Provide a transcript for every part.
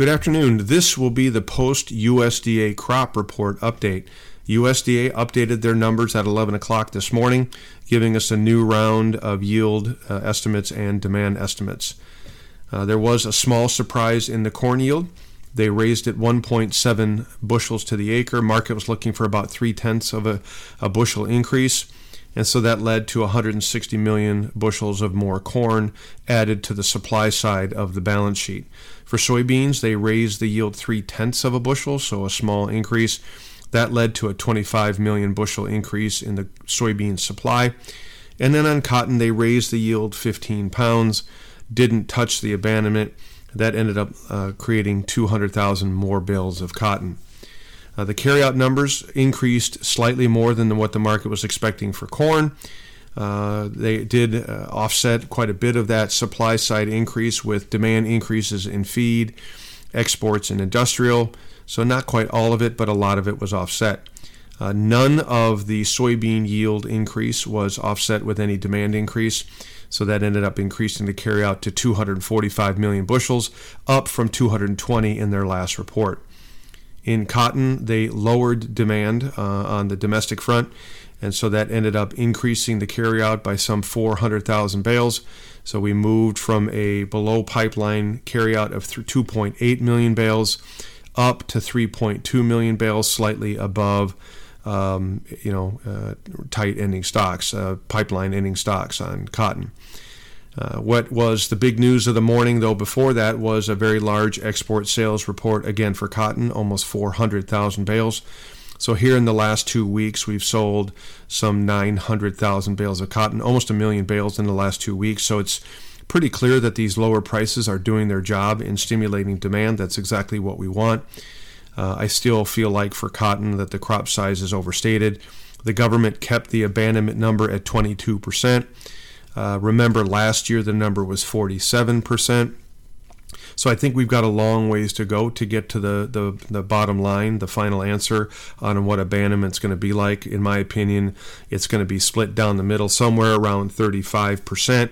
Good afternoon. This will be the post USDA crop report update. USDA updated their numbers at 11 o'clock this morning, giving us a new round of yield uh, estimates and demand estimates. Uh, there was a small surprise in the corn yield. They raised it 1.7 bushels to the acre. Market was looking for about three tenths of a, a bushel increase. And so that led to 160 million bushels of more corn added to the supply side of the balance sheet. For soybeans, they raised the yield three tenths of a bushel, so a small increase. That led to a 25 million bushel increase in the soybean supply. And then on cotton, they raised the yield 15 pounds, didn't touch the abandonment. That ended up uh, creating 200,000 more bales of cotton. Uh, the carryout numbers increased slightly more than what the market was expecting for corn. Uh, they did uh, offset quite a bit of that supply side increase with demand increases in feed, exports, and industrial. So, not quite all of it, but a lot of it was offset. Uh, none of the soybean yield increase was offset with any demand increase. So that ended up increasing the carryout to 245 million bushels, up from 220 in their last report. In cotton, they lowered demand uh, on the domestic front, and so that ended up increasing the carryout by some 400,000 bales. So we moved from a below pipeline carryout of 2.8 million bales up to 3.2 million bales, slightly above, um, you know, uh, tight ending stocks, uh, pipeline ending stocks on cotton. Uh, what was the big news of the morning, though, before that was a very large export sales report again for cotton, almost 400,000 bales. So, here in the last two weeks, we've sold some 900,000 bales of cotton, almost a million bales in the last two weeks. So, it's pretty clear that these lower prices are doing their job in stimulating demand. That's exactly what we want. Uh, I still feel like for cotton that the crop size is overstated. The government kept the abandonment number at 22 percent. Uh, remember, last year the number was 47%. So I think we've got a long ways to go to get to the, the, the bottom line, the final answer on what abandonment's going to be like. In my opinion, it's going to be split down the middle somewhere around 35%,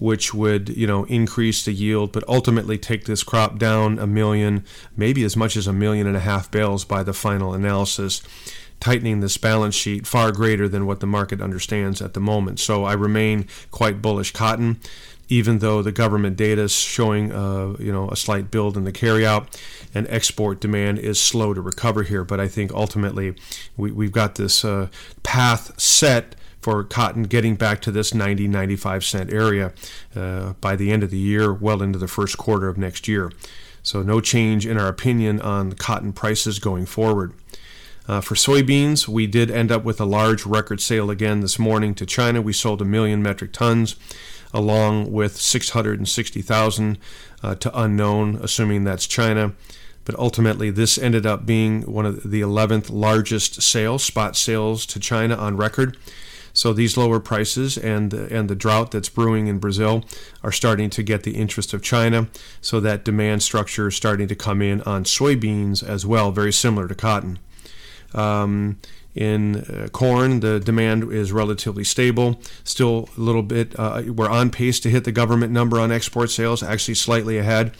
which would, you know, increase the yield, but ultimately take this crop down a million, maybe as much as a million and a half bales by the final analysis tightening this balance sheet far greater than what the market understands at the moment. So I remain quite bullish cotton, even though the government data is showing uh, you know a slight build in the carryout and export demand is slow to recover here. But I think ultimately we, have got this uh, path set for cotton getting back to this 90 95 cent area uh, by the end of the year, well into the first quarter of next year. So, no change in our opinion on cotton prices going forward. Uh, for soybeans, we did end up with a large record sale again this morning to China. We sold a million metric tons, along with 660,000 uh, to unknown, assuming that's China. But ultimately, this ended up being one of the 11th largest sales, spot sales to China on record. So these lower prices and and the drought that's brewing in Brazil are starting to get the interest of China. So that demand structure is starting to come in on soybeans as well, very similar to cotton. Um, in uh, corn, the demand is relatively stable. Still a little bit, uh, we're on pace to hit the government number on export sales, actually slightly ahead.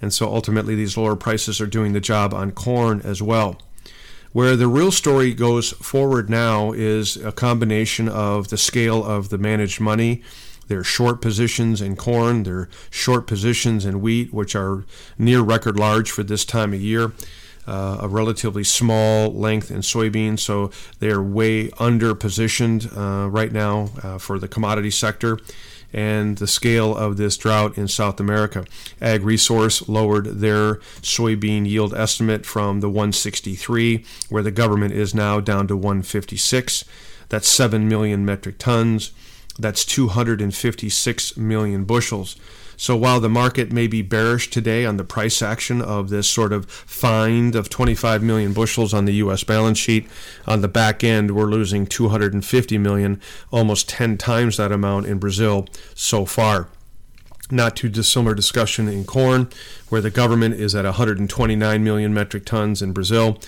And so ultimately, these lower prices are doing the job on corn as well. Where the real story goes forward now is a combination of the scale of the managed money. There are short positions in corn, there are short positions in wheat, which are near record large for this time of year uh, a relatively small length in soybeans, so they're way under positioned uh, right now uh, for the commodity sector. And the scale of this drought in South America. Ag Resource lowered their soybean yield estimate from the 163, where the government is now, down to 156. That's 7 million metric tons. That's 256 million bushels. So while the market may be bearish today on the price action of this sort of find of 25 million bushels on the U.S. balance sheet, on the back end we're losing 250 million, almost 10 times that amount in Brazil so far. Not too dissimilar discussion in corn, where the government is at 129 million metric tons in Brazil,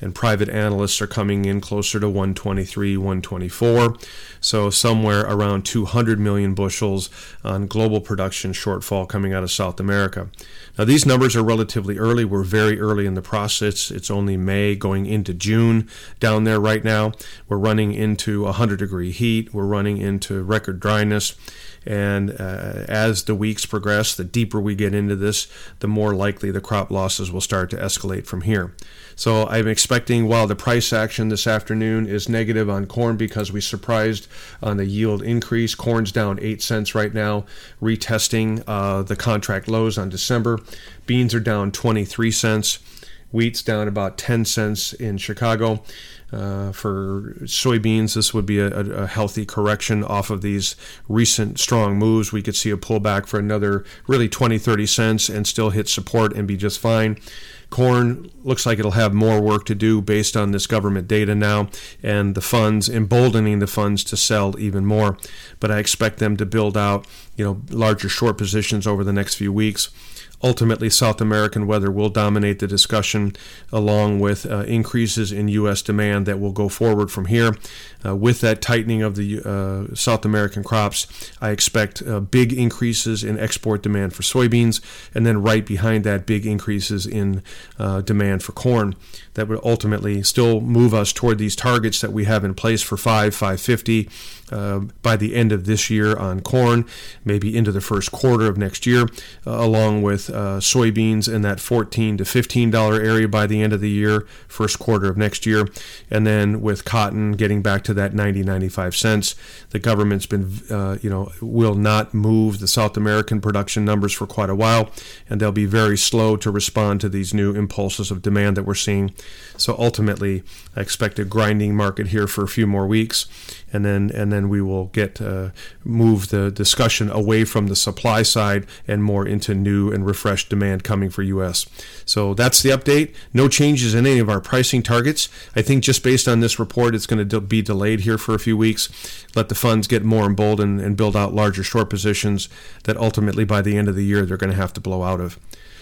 and private analysts are coming in closer to 123, 124. So somewhere around 200 million bushels on global production shortfall coming out of South America. Now these numbers are relatively early. We're very early in the process. It's only May going into June down there right now. We're running into 100 degree heat. We're running into record dryness. And uh, as the weeks progress, the deeper we get into this, the more likely the crop losses will start to escalate from here. So I'm expecting, while the price action this afternoon is negative on corn because we surprised on the yield increase, corn's down 8 cents right now, retesting uh, the contract lows on December. Beans are down 23 cents. Wheat's down about 10 cents in Chicago. Uh, for soybeans, this would be a, a, healthy correction off of these recent strong moves. We could see a pullback for another really 20, 30 cents and still hit support and be just fine. Corn looks like it'll have more work to do based on this government data now and the funds emboldening the funds to sell even more. But I expect them to build out, you know, larger short positions over the next few weeks. Ultimately, South American weather will dominate the discussion, along with uh, increases in U.S. demand that will go forward from here. Uh, with that tightening of the uh, South American crops, I expect uh, big increases in export demand for soybeans, and then right behind that, big increases in uh, demand for corn. That would ultimately still move us toward these targets that we have in place for 5, 550 uh, by the end of this year on corn, maybe into the first quarter of next year, along with uh, soybeans in that 14 to 15 dollar area by the end of the year, first quarter of next year, and then with cotton getting back to that 90 95 cents. The government's been, uh, you know, will not move the South American production numbers for quite a while, and they'll be very slow to respond to these new impulses of demand that we're seeing. So ultimately, I expect a grinding market here for a few more weeks, and then and then we will get uh, move the discussion away from the supply side and more into new and refreshed demand coming for U.S. So that's the update. No changes in any of our pricing targets. I think just based on this report, it's going to be delayed here for a few weeks. Let the funds get more emboldened and build out larger short positions that ultimately by the end of the year they're going to have to blow out of.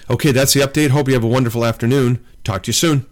Okay, that's the update. Hope you have a wonderful afternoon. Talk to you soon.